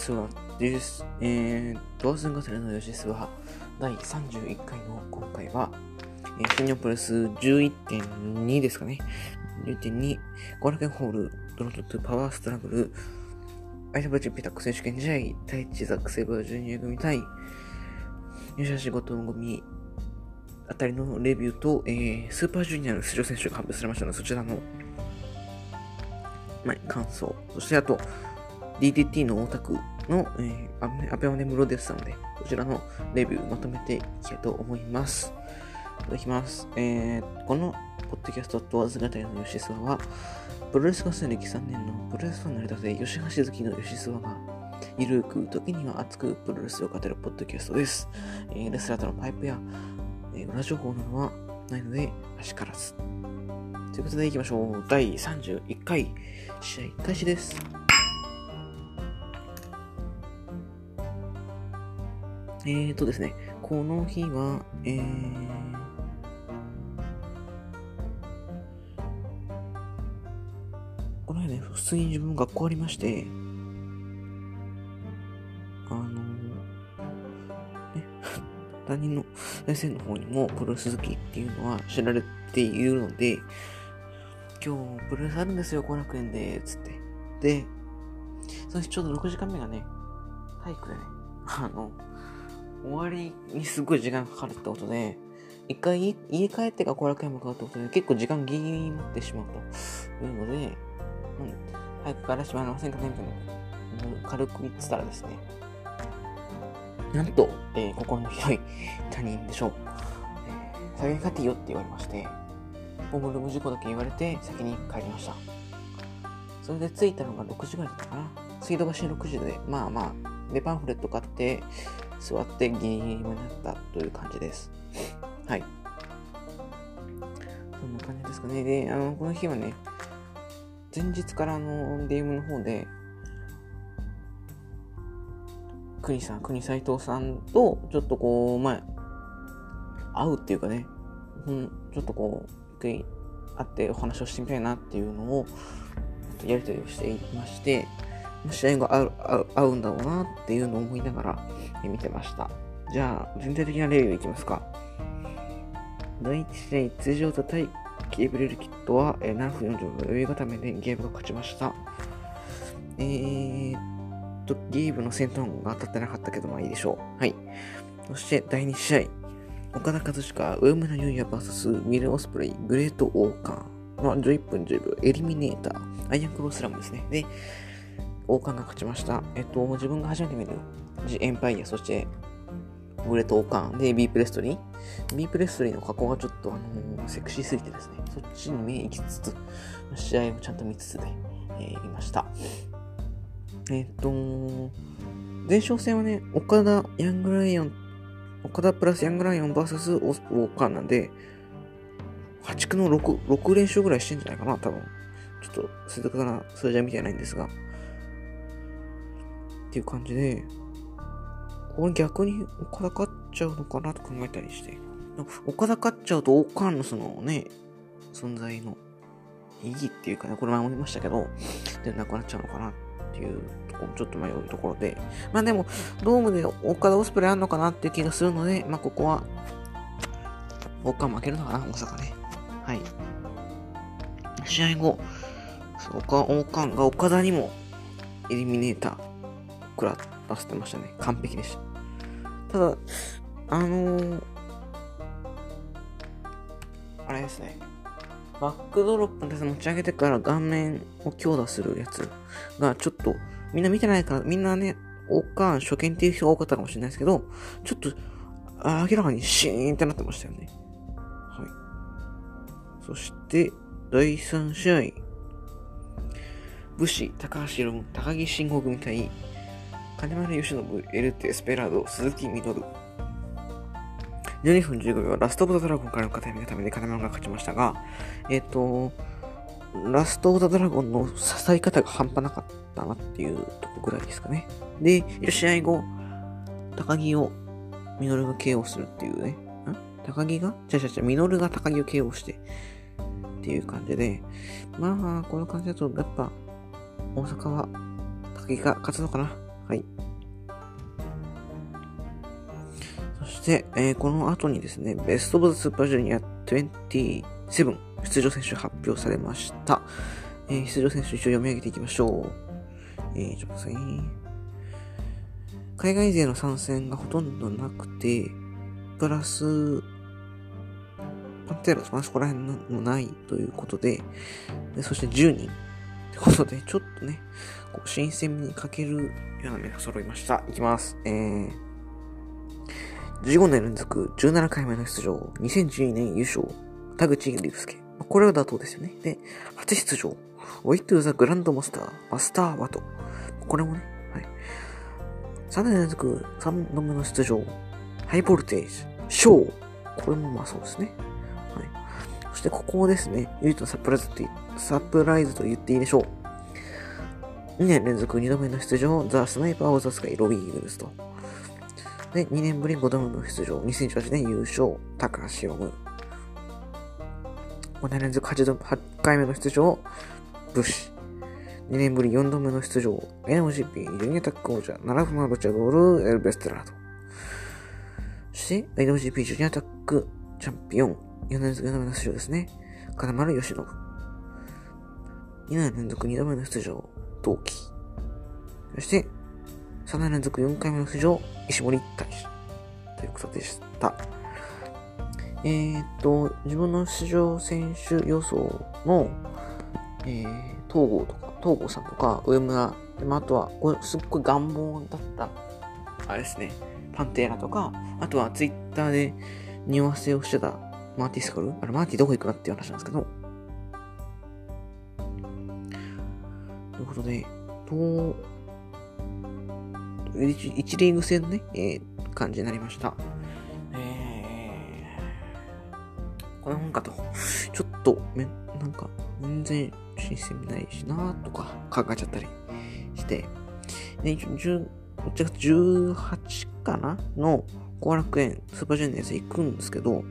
スワです。えー、ドアズンガテレのヨシスワ第31回の今回は、えー、新日本プレス11.2ですかね。11.2、ゴラケンホール、ドロットトゥパワーストラグル、IWGP タック選手権試合、第1ザックセブージュニア組対、吉橋後藤組あたりのレビューと、えー、スーパージュニアの出場選手が発表されましたので、そちらの、まあ、感想、そしてあと、DDT のオタクの、えー、アペアネムロデスさんで、こちらのレビューまとめていきたいと思います。いただきます。えー、このポッドキャストとわずがたりの吉沢は、プロレス合戦歴3年のプロレスファンの間で吉橋好きの吉沢が、ゆるく、時には熱くプロレスを語るポッドキャストです。えー、レスラーとのパイプや、えー、裏情報などはないので、あしからず。ということで行きましょう。第31回、試合開始です。えーとですね、この日は、えー、この日ね、普通に自分学校ありまして、あのー、ね、他人の先生の方にもプロレス好きっていうのは知られているので、今日プロレスあるんですよ、後楽園で、つって。で、そしてちょうど6時間目がね、体育でね、あの、りにすごい時間かかるってことで、一回家帰ってから後楽園向かうってことで、結構時間ギリギリになってしまうというので、うん、早く帰らせてもらえませんかねみたいな、軽く言ってたらですね、なんと、えー、心の広い他人でしょう。えー、先に帰っていいよって言われまして、ホームルーム事故だけ言われて先に帰りました。それで着いたのが6時ぐらいだったかな。水道橋6時で、まあまあ、で、パンフレット買って、座ってギリギリになったという感じです。はい。そんな感じですかね。で、あの、この日はね、前日からあの、DM の方で、国さん、国斎藤さんと、ちょっとこう、まあ、会うっていうかね、うん、ちょっとこう、一回会ってお話をしてみたいなっていうのを、やりとりをしていまして、試合が合う合うんだろうなっていうのを思いながら見てました。じゃあ、全体的なレビューいきますか。第1試合、通常と対ケーブレルキットは、えー、7分40秒余裕固めでゲームが勝ちました。えーっと、ゲームの先端が当たってなかったけど、まあいいでしょう。はい。そして第2試合、岡田和親、上村優也 VS ミル・オスプレイ、グレート・オーカー。まあ、11分10秒、エリミネーター、アイアンクロスラムですね。で、王冠が勝ちました。えっと、自分が初めて見る、ジ・エンパイア、そして、グレート王冠で、ビープレストリー。ビープレストリーの加工がちょっと、あのー、セクシーすぎてですね、そっちに目行きつつ、試合をちゃんと見つつで、えー、いました。えっと、前哨戦はね、岡田、ヤングライオン、岡田プラスヤングライオン VS オスプウォーカーなんで、破竹の 6, 6連勝ぐらいしてんじゃないかな、多分。ちょっと正確な数字は見てないんですが。っていう感じで、これ逆に岡田勝っちゃうのかなと考えたりして、岡田勝っちゃうと、オカンのそのね、存在の意義っていうかね、これ前も言いましたけど、で、なくなっちゃうのかなっていうところもちょっと迷うところで、まあでも、ドームで岡田オスプレイあんのかなっていう気がするので、まあここは、オカン負けるのかな、大阪ね。はい。試合後、岡、オカンが岡田にもエリミネーター、食らわせてましたね。完璧でした。ただ、あのー、あれですね。バックドロップで持ち上げてから顔面を強打するやつがちょっと、みんな見てないから、みんなね、オーカー初見っていう人が多かったかもしれないですけど、ちょっと、明らかにシーンってなってましたよね。はい。そして、第3試合。武士、高橋論、高木慎吾組対金丸義信、エルテ、エスペラード、鈴木みのる。12分15秒、ラストオブザドラゴンからの片目のためで金丸が勝ちましたが、えっ、ー、と、ラストオブザドラゴンの支え方が半端なかったなっていうとこぐらいですかね。で、試合後、高木をミノルが KO するっていうね。ん？高木が？違う違う違う、ミノルが高木を KO してっていう感じで、まあ、この感じだと、やっぱ、大阪は高木が勝つのかなはい。そして、えー、この後にですね、ベストオブザスーパージュニア27出場選手発表されました。えー、出場選手一応読み上げていきましょう。えー、ちょっと。海外勢の参戦がほとんどなくて、プラス、パンテーラとかそこら辺もないということで、でそして10人ってことで、ちょっとね、こう新鮮に欠けるような目が揃いました。いきます。えー、15年連続17回目の出場、2012年優勝、田口竜介。これは妥当ですよね。で、初出場、ウェイトゥーザグランドモスター、マスターワト。これもね、はい。3年連続3度目の出場、ハイボルテージ、ショー。これもまあそうですね。はい。そしてここですね、唯一のサプライズと、サプライズと言っていいでしょう。2年連続2度目の出場、ザ・スナイパー・オザスカイ・ロビー・イーグルスと。で、2年ぶり5度目の出場、2018年優勝、高橋宏夢。5年連続 8, 度8回目の出場、武士。2年ぶり4度目の出場、NGP ジュニアタック王者、7分のロチャゴール、エルベステラード。そして、NGP ジュニアタックチャンピオン、4年連続4度目の出場ですね。金丸義信。2年連続2度目の出場、同期。そして、3年連続4回目の出場、石森大使。ということでした。えー、っと、自分の出場選手予想の、えー、東郷とか、東郷さんとか、上村、でもあとは、これすっごい願望だった、あれですね、パンテーラとか、あとはツイッターで匂わせをしてたマーティスカルあれ、マーティどこ行くなっていう話なんですけど、ことで、と、1リーグ戦のね、えー、感じになりました。えー、この本かと、ちょっと、め、なんか、全然新鮮ないしなとか考えちゃったりして、で、10、1月18かな？の後楽園スーパージェネーズ行くんですけど、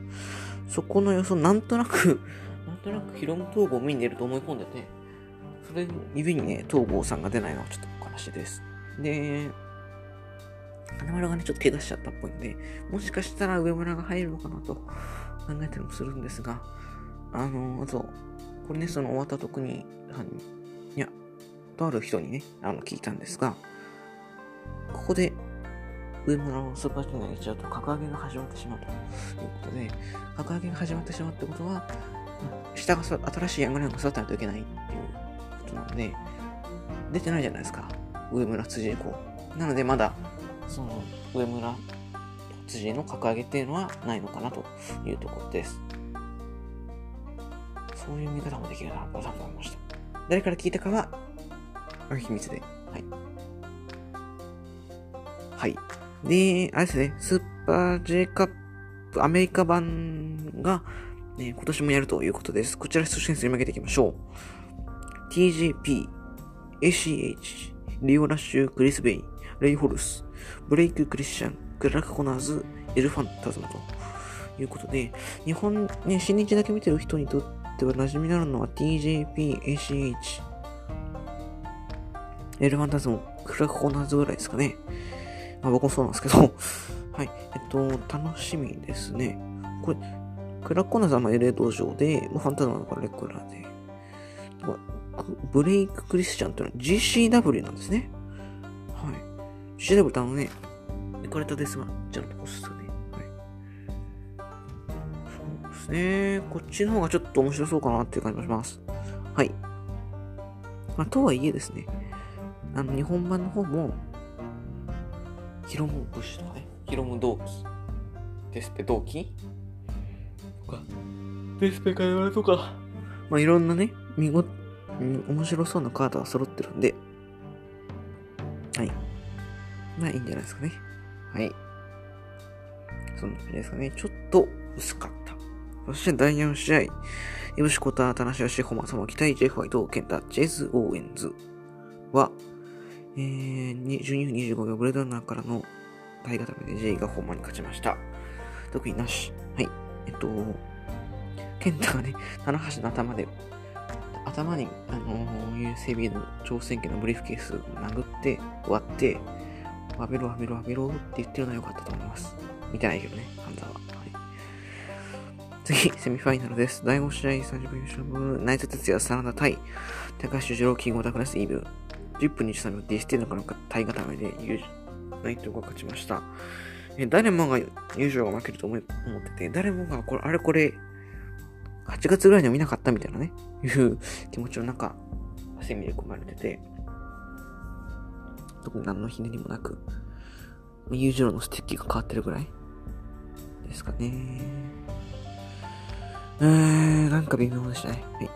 そこの予想なんとなく、なんとなくヒロム統合見に出ると思い込んでて、それ指にね、東郷さんが出ないのはちょっと悲しいです。で、金丸がね、ちょっと手出しちゃったっぽいんで、もしかしたら上村が入るのかなと考えたりもするんですが、あのー、そう、これね、その終わった時に、いや、とある人にね、あの、聞いたんですが、ここで、上村のスーパージュニアに行っちゃうと、格上げが始まってしまうということで、格上げが始まってしまうってことは、下が新しいヤングラインが育たないといけないっていうことなので、出てないじゃないですか。上村辻子。なので、まだ、その、上村辻の格上げっていうのはないのかなというところです。そういう見方もできるなと思いました。誰から聞いたかは、秘密で。はい。はい。で、あれですね、スーパー J カップアメリカ版が、ね、今年もやるということです。こちら出演数に向けていきましょう。TJP、ACH、リオラッシュ、クリス・ベイン、レイ・ホルス、ブレイク・クリスチャン、クラク・コナーズ、エルファンタズムということで、日本、ね、新日だけ見てる人にとっては馴染みになるのは TJP、ACH、エルファンタズム、クラクコナーズぐらいですかね。まあ僕もそうなんですけど はい。えっと、楽しみですね。これ、クラコナーズは LA 道場で、ファンタズムはレクラーで、ブレイククリスチャンっていうのは GCW なんですね。はい。GCW ってあのね、行かれたですが、じゃあとこっすね。ですね。こっちの方がちょっと面白そうかなっていう感じがします。はい。まあ、とはいえですね、あの、日本版の方も、ヒロム武士とかね、ヒロム同期、デスペ同期？とか、デスペカイワとか、まあ、いろんなね、見ご、面白そうなカードが揃ってるんで、はい。まあいいんじゃないですかね。はい。そんな感じですかね。ちょっと薄かった。そして第4試合、イブシコタ、田中義駒様、期待、ジェファイト、ケンタ、ジェズ・オーエンズは、えー、12分25秒、ブレードランナーからの大固めで J がホーマに勝ちました。特になし。はい。えっと、ケンタがね、棚橋の頭で、頭に、あのー、USB の挑戦権のブリーフケースを殴って、割って、わびろわびろわびろって言ってるのは良かったと思います。見てないけどね、半沢は。はい、次、セミファイナルです。第5試合、30分優勝分、内藤哲也、真田対、高橋次郎、キングオタクラス、イーブ。10分23秒、ディスティーのかな対固めで、ナイトが勝ちました。え誰もが優勝が負けると思ってて、誰もがこれ、あれこれ、8月ぐらいには見なかったみたいなね、いう気持ちの中、セミで組まれてて、特に何のひねりもなく、裕次郎のステッキが変わってるぐらいですかね。えーん、なんか微妙でしたね。はい。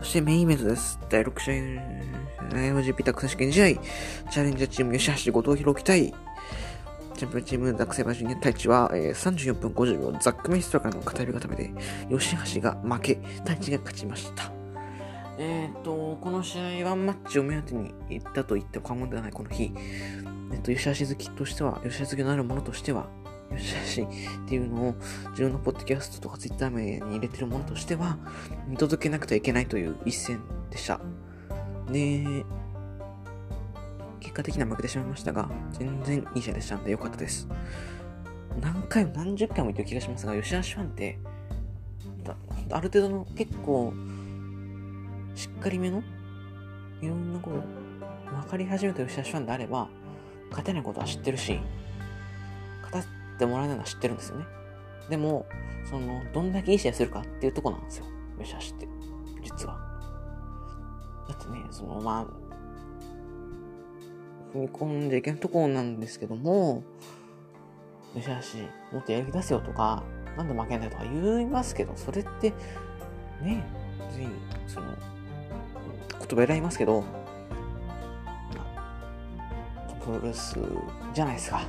そしてメインイベントです。第6試合、IOGP タック選手権試合、チャレンジャーチーム吉橋、後藤弘樹対、チャンピオンチームザックセバージュニア太一は、えー、34分50秒、ザックメイストラからの片指固めで、吉橋が負け、太一が勝ちました。えっ、ー、と、この試合、ワンマッチを目当てに行ったと言っても過言ではないこの日、えっ、と、吉橋好きとしては、吉橋好きのあるものとしては、吉橋っていうのを自分のポッドキャストとかツイッター名に入れてるものとしては、見届けなくてはいけないという一戦でした。で、結果的には負けてしまいましたが、全然いい試合でしたんで良かったです。何回も何十回も言ってる気がしますが、吉橋ファンって、ある程度の結構、しっかりめの、いろんなこと、分かり始めた吉橋ファンであれば、勝てないことは知ってるし、勝たってもらえないのは知ってるんですよね。でも、その、どんだけいい試合するかっていうとこなんですよ。吉橋って。実は。だってね、その、まあ、踏み込んじゃいけないとこなんですけども、吉橋、もっとやる気出せよとか、なんで負けないとか言いますけど、それって、ね、別に、その、言葉選びますけど、プロレスじゃないですか。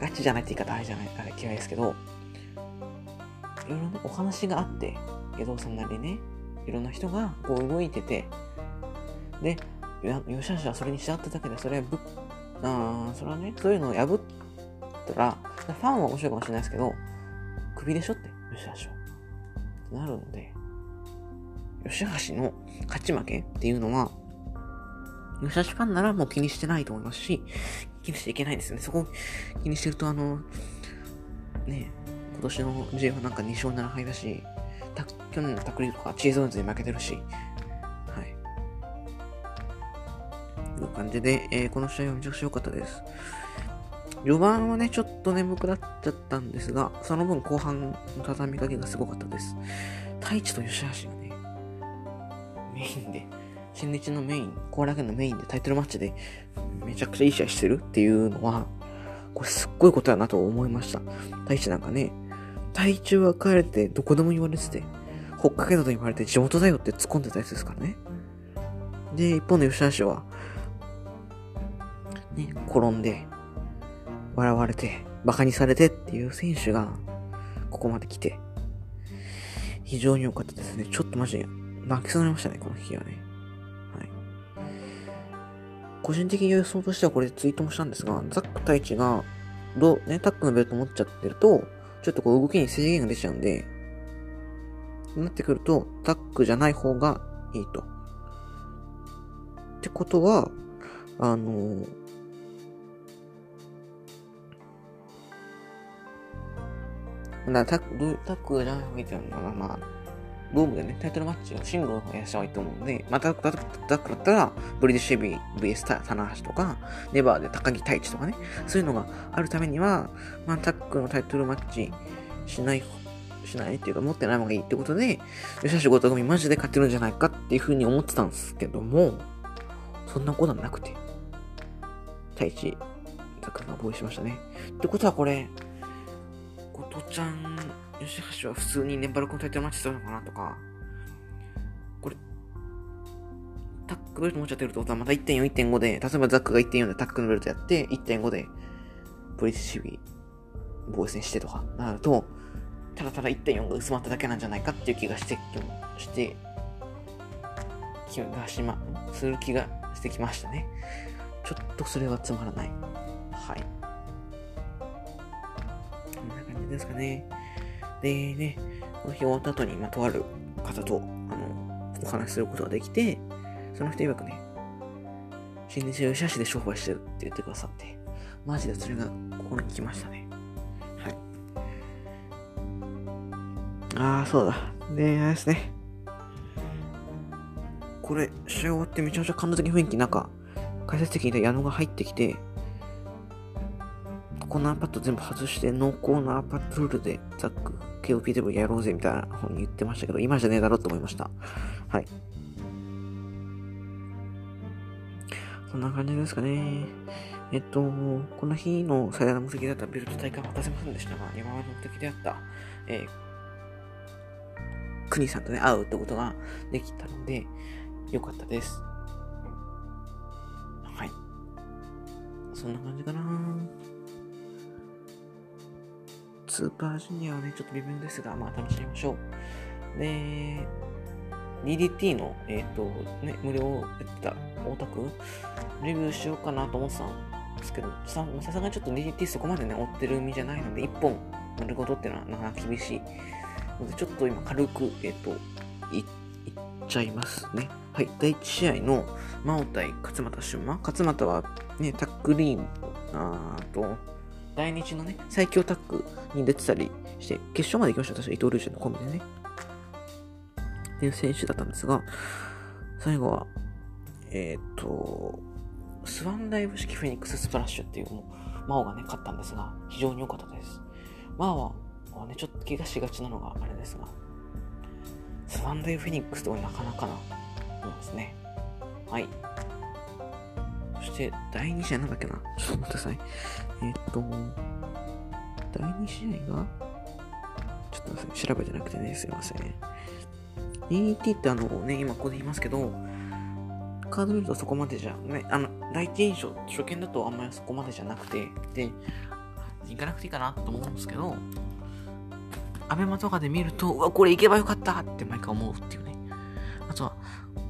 ガチじゃないって言い方あれじゃない、あれ嫌いですけど、いろいろね、お話があって、江戸さんなりね、いろんな人がこう動いてて、で、吉橋はそれに従っただけで、それはぶあそれはね、そういうのを破ったら、ファンは面白いかもしれないですけど、クビでしょって、吉橋は。なるので、吉橋の勝ち負けっていうのは、吉橋ファンならもう気にしてないと思いますし、気にしていけないですよね。そこ気にしてると、あの、ね、今年の J はなんか2勝7敗だし、去年のタクリとかチーズオンズに負けてるし、感じで、えー、この試合はめちゃくちゃ良かったです。序盤はね、ちょっと眠くなっちゃったんですが、その分後半の畳みかけがすごかったです。太一と吉橋がね、メインで、新日のメイン、後楽園のメインでタイトルマッチでめちゃくちゃいい試合してるっていうのは、これすっごいことだなと思いました。太一なんかね、体中は帰れてどこでも言われてて、北海道と言われて地元だよって突っ込んでたやつですからね。で、一方の吉橋は、ね、転んで、笑われて、馬鹿にされてっていう選手が、ここまで来て、非常に良かったですね。ちょっとマジで、泣きそうになりましたね、この日はね。はい。個人的に予想としてはこれでツイートもしたんですが、ザック太一が、どう、ね、タックのベルト持っちゃってると、ちょっとこう動きに制限が出ちゃうんで、なってくると、タックじゃない方がいいと。ってことは、あのー、だタック、タックじゃない方がいいっていうのは、まあ、ドームでね、タイトルマッチをシングルの方がやした方がいいと思うんで、また、タックだったら、ブリディッシュビー VS 棚橋とか、ネバーで高木太一とかね、そういうのがあるためには、まあ、タックのタイトルマッチしない、しないっていうか、持ってない方がいいってことで、吉橋ゴト組マジで勝てるんじゃないかっていうふうに思ってたんですけども、そんなことはなくて、太一、ザクが防衛しましたね。ってことはこれ、後藤ちゃん、吉橋は普通にネバルコンタイトルマッチするのかなとか、これ、タックベルト持っちゃってるってことはまた1.4、1.5で、例えばザックが1.4でタックのベルトやって、1.5で、ブリティッシビー、防衛戦してとか、なると、ただただ1.4が薄まっただけなんじゃないかっていう気がして、して、気がしま、する気がしてきましたね。ちょっとそれはつまらない。はい。ですかね。でね、この日終わった後に、まあ、とある方と、あの、お話しすることができて、その人曰くね、新日吉橋で商売してるって言ってくださって、マジでそれが心に来ましたね。はい。ああ、そうだ。で、あれですね。これ、試合終わってめちゃめちゃ感動的雰囲気、なんか、解説的に矢野が入ってきて、このアパット全部外して濃厚なアパットルールでザック KOPW やろうぜみたいな本に言ってましたけど、今じゃねえだろうと思いました。はい。そんな感じですかね。えっと、この日の最大の目的だったベルト大会は果たせませんでしたが、今までの目的であった、えー、国さんとね、会うってことができたので、よかったです。はい。そんな感じかなスーパージュニアはね、ちょっと微妙ですが、まあ楽しみましょう。で、DDT の、えっ、ー、と、ね、無料やってた大田区、レビューしようかなと思ってたんですけど、ささすがにちょっと DDT そこまでね、追ってる身じゃないので、1本丸ごとっていうのはなかなか厳しいので、ちょっと今軽く、えっ、ー、と、い、いっちゃいますね。はい、第1試合の真央対勝俣俊馬。勝俣はね、タックリーン、あーと、大日のね、最強タッグに出てたりして、決勝まで行きました。確か伊藤隆二のコンビでね。っていう選手だったんですが、最後は、えっ、ー、と、スワンダイブ式フェニックススプラッシュっていうのを、マオがね、勝ったんですが、非常に良かったです。マオは、ね、ちょっと怪我しがちなのがあれですが、スワンダイブフェニックスってなかなかなもんですね。はい。そして、第2試合なんだっけな？ちょっと待ってください。えっ、と、第2試合が、ちょっと調べてなくてね、すいません。DT ってあのね、今ここで言いますけど、カード見るとそこまでじゃ、ね、あの、第一印象、初見だとあんまりそこまでじゃなくて、で、行かなくていいかなと思うんですけど、アベマとかで見ると、うわ、これ行けばよかったって毎回思うっていうね。あとは、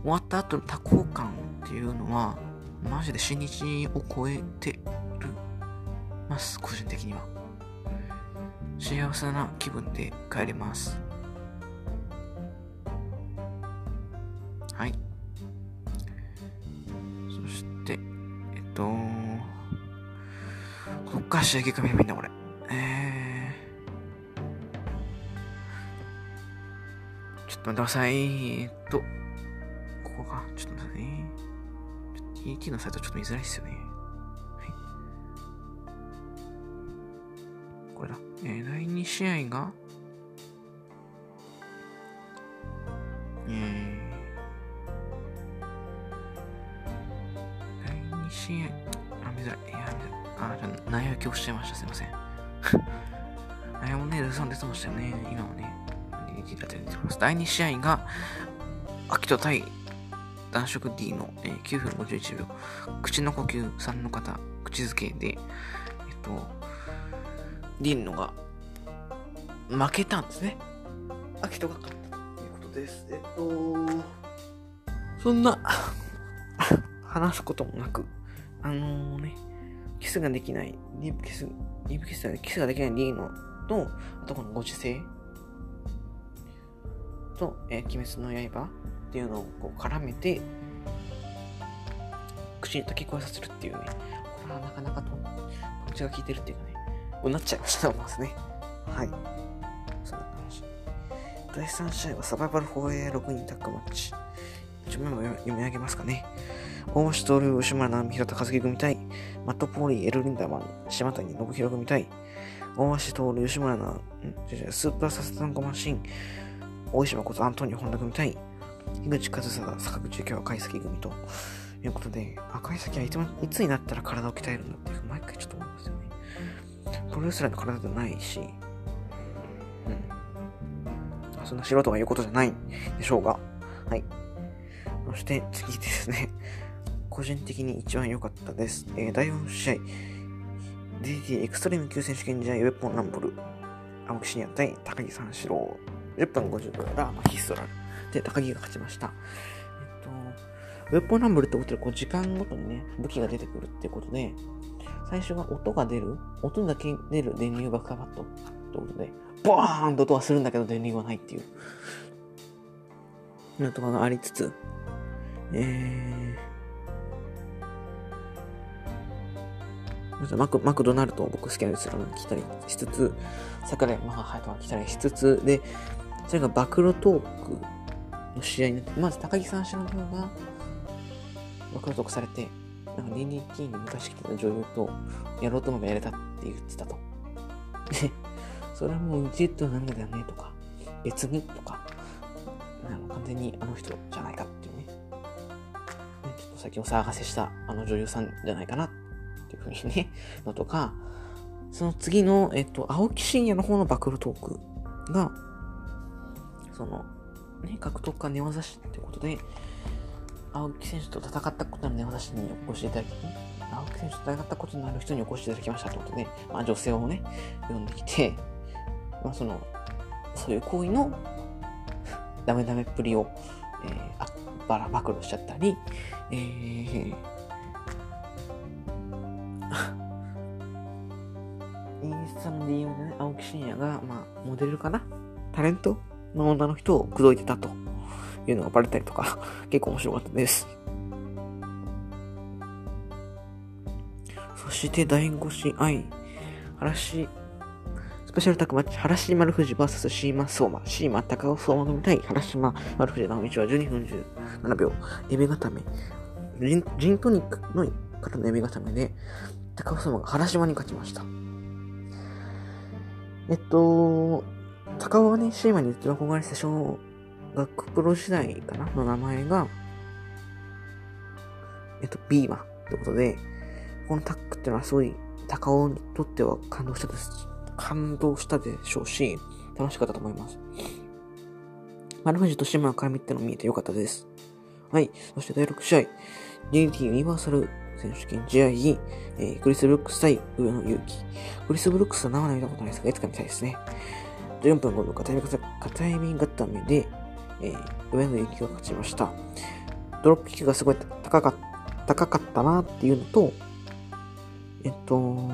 終わった後の多幸感っていうのは、マジで新日を超えてるます、個人的には。幸せな気分で帰れます。はい。そして、えっと、こっから試合結果見ればいいんだ、これ。えー、ちょっと待ってください。えっと、ET のサイトちょっと見づらいっすよね。これだ。えー、第2試合が、えー、第2試合、あ、見づらい。いや、見づらい。あ、じゃ内容恐怖しちゃいました。すいません。内容もね、ルさん出てましたよね。今はね。第2試合が、秋と対男色 D の、えー、9分51秒。口の呼吸3の方、口づけで、えっと、リンノが負けたんですね。アキトが勝ったということです。えっと、そんな 話すこともなく、あのー、ね、キスができない、ディープキス、ディープキスでキスができないリーノと、あとこのご時世と、えー、鬼滅の刃っていうのをこう絡めて、口に溶け込まさせるっていうね、これはなかなかと、パンチが効いてるっていうかね、うなっちゃいましたますね。はい。そんな感じ。第3試合はサバイバル 4A6 人タッグマッチ。一応メモ読み上げますかね。大橋徹、吉村直美、平田和樹組対、マット・ポーリー、エル・リンダーマン、島谷信弘組対、大橋徹、吉村直、ん？スーパーサスタンゴマシン、大石誠、アントニオ・本田組対、樋口和沙、坂口幸は赤崎組ということで、赤い崎はいついつになったら体を鍛えるんだっていう、毎回ちょっと思いますよね。プロレスラーの体ではないし、うん。そんな素人が言うことじゃないでしょうが。はい。そして次ですね。個人的に一番良かったです。えー、第4試合。DT エクストリーム級選手権試合ウェポンランブル。青木真也対高木三四郎。10分50秒ら、まあ、ヒストラル。で、高木が勝ちました。えっと、ウェポンランブルってことで、こう、時間ごとにね、武器が出てくるってことで、最初が音が出る音だけ出る電流爆破バットってことで、ボーンと音はするんだけど電流はないっていう。のとかがありつつ、えマクマクドナルドを僕好きなんですよ。来たりしつつ、桜井マハハヤトが来たりしつつ、で、それが暴露トークの試合になって、まず高木三四郎の方が暴露トークされて、なんか DDT に昔来てた女優とやろうと思えばやれたって言ってたと。で、それはもううちと涙だよねとか、別にとか、完全にあの人じゃないかっていうね。ねちょっと先お騒がせしたあの女優さんじゃないかなっていうふうにね、のとか、その次の、えっと、青木真也の方の暴露トークが、その、ね、格闘家寝技師ってことで、青木選手と戦ったことの寝技師にお越しいただき、青木選手と戦ったことのある人にお越しいただきましたってことで、まあ女性をね、呼んできて、まあその、そういう行為のダメダメっぷりを、えー、あばら暴露しちゃったり、えー、インスタの DM でね、青木真也が、まあ、モデルかな？タレント？の女の人を口説いてたというのがバレたりとか、結構面白かったです。そして第5試合、嵐、スペシャルタックマッチ、原島丸藤 VS シーマ相馬、シーマ高尾相馬組対原島丸藤直道は12分17秒、エビ固め、ジンジントニックの方のエビ固めで、高尾相馬が原島に勝ちました。えっと、高尾はね、シーマにずっと憧れてた小学プロ時代かなの名前が、えっと、ビーマってことで、このタックっていうのはすごい高尾にとっては感動したです。感動したでしょうし、楽しかったと思います。丸藤とシーマの絡みってのも見えてよかったです。はい。そして第6試合、DDT ユニバーサル選手権試合、えー、クリス・ブルックス対上野勇気。クリス・ブルックスは生で見たことないですが、いつか見たいですね。14分5秒片指片指固めで、えー、上野勇気が勝ちました。ドロップキックがすごい高か高かったなっていうのと、えっと、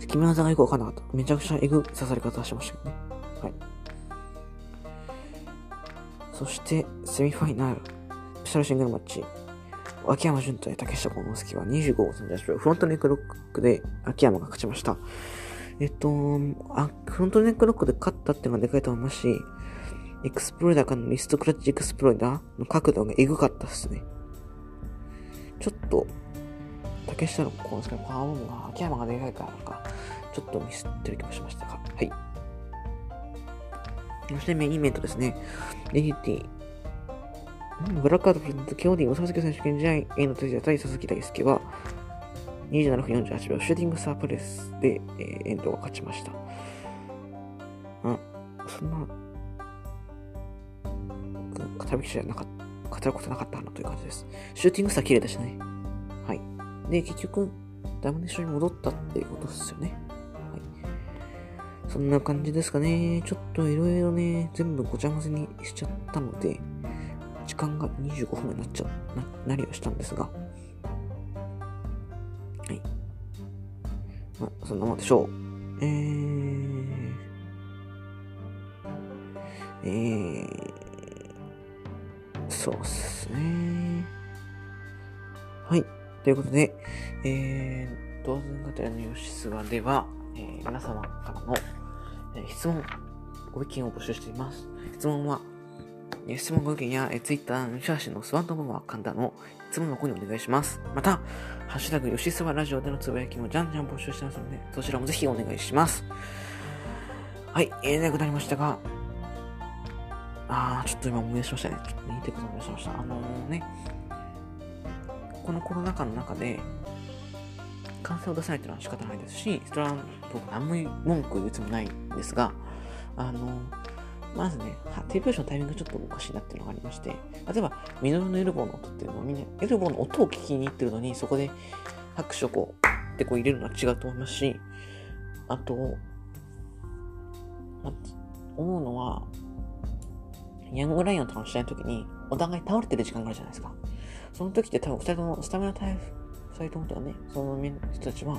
決め技がよくわかんなかった。めちゃくちゃエグ刺され方しましたけどね。はい。そして、セミファイナル、スペシャルシングルマッチ。秋山純対竹下幸之助は25号38秒、フロントネックロックで秋山が勝ちました。えっと、あ、フロントネックロックで勝ったっていうのがでかいと思いますし、エクスプロイダーからのリストクラッチエクスプロイダーの角度がエグかったっすね。ちょっと、竹下のこうですかね、パワーボムが秋山がでかいからか、ちょっとミスってる気もしましたが、はい。そしてメインイベントですね。レギティ。ブラックアウトプレゼント、キオディン、佐々木選手権試合、A の手品対佐々木大輔は、27分48秒、シューティングサープレスで、えー、エンドが勝ちました。あ、そんな、語るじゃなかった、語ることなかったなという感じです。シューティングスター綺麗だしね。はい。で、結局、ダムネッションに戻ったっていうことですよね。はい。そんな感じですかね。ちょっといろいろね、全部ごちゃ混ぜにしちゃったので、時間が25分になっちゃ、な、なりはしたんですが、はい。まあ、そんなもんでしょう。えー、えー、そうっすね。はい。ということで、えー、当然型の吉諏では、えー、皆様からの、えー、質問、ご意見を募集しています。質問は、質問ご意見や、え、Twitter、シャーシのスワンドボマーカンダの質問箱にお願いします。また、ハッシュタグ、吉沢ラジオでのつぶやきもじゃんじゃん募集してますので、そちらもぜひお願いします。はい、えー、長くなりましたが、あー、ちょっと今思い出しましたね。ちょっと言いたいこと思いしました。あのー、ね、このコロナ禍の中で、感染を出さないというのは仕方ないですし、それは僕何も文句言うつもないんですが、あのーまずね、手拍子のタイミングちょっとおかしいなっていうのがありまして、例えば、ミノルのエルボーの音っていうのはみんな、エルボーの音を聞きに行ってるのに、そこで拍手をこう、ってこう入れるのは違うと思いますし、あと、ま思うのは、ヤングライオンとの試合の時に、お互い倒れてる時間があるじゃないですか。その時って多分二人ともスタミナ回復、二人ともとかね、その人たちは、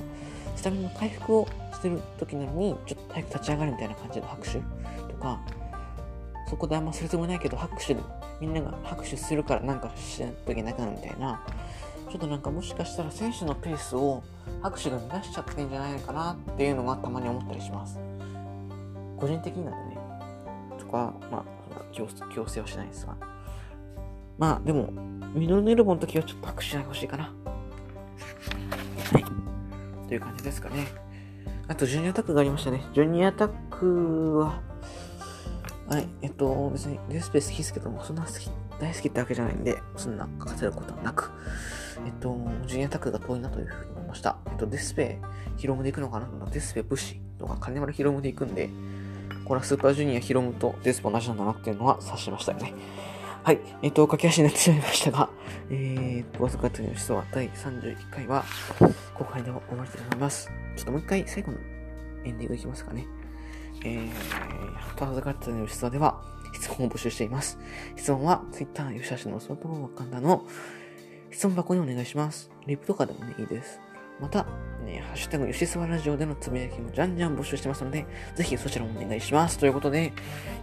スタミナ回復をしてる時なのに、ちょっと早く立ち上がるみたいな感じの拍手とか、そこであんまするつもりないけど、拍手、みんなが拍手するからなんかしないといけなくなるみたいなちょっとなんかもしかしたら選手のペースを拍手が乱しちゃってんじゃないかなっていうのがたまに思ったりします。個人的になんでね、そこは、まあ、強制はしないですが。まあ、でも、ミドルネルボの時はちょっと拍手しないほしいかな。はい。という感じですかね。あと、ジュニアタックがありましたね。ジュニアタックは、はい、えっと、別にデスペース好きですけども、そんな好き、大好きってわけじゃないんで、そんな書かせることはなく、えっと、ジュニアタックが遠いなというふうに思いました。えっと、デスペ、ヒロムで行くのかな？デスペ、武士とか、金丸ヒロムで行くんで、これはスーパージュニアヒロムとデスペ同じなんだなっていうのは察しましたよね。はい。えっと、駆け足になってしまいましたが、えー、わずかという人は第31回は、後輩で終わりたいと思います。ちょっともう一回最後のエンディングいきますかね。えー、と預かったの吉沢では質問を募集しています。質問は Twitter 吉橋の外もわかんだの質問箱にお願いします。リプとかでもね、いいです。また、ね、ハッシュタグ吉沢ラジオでのつぶやきもじゃんじゃん募集してますので、ぜひそちらもお願いします。ということで、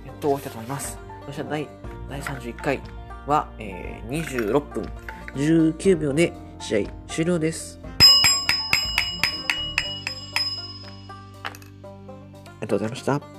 やっと終わりたいと思います。そして第第31回は、えー、26分19秒で試合終了です。りがとうございました。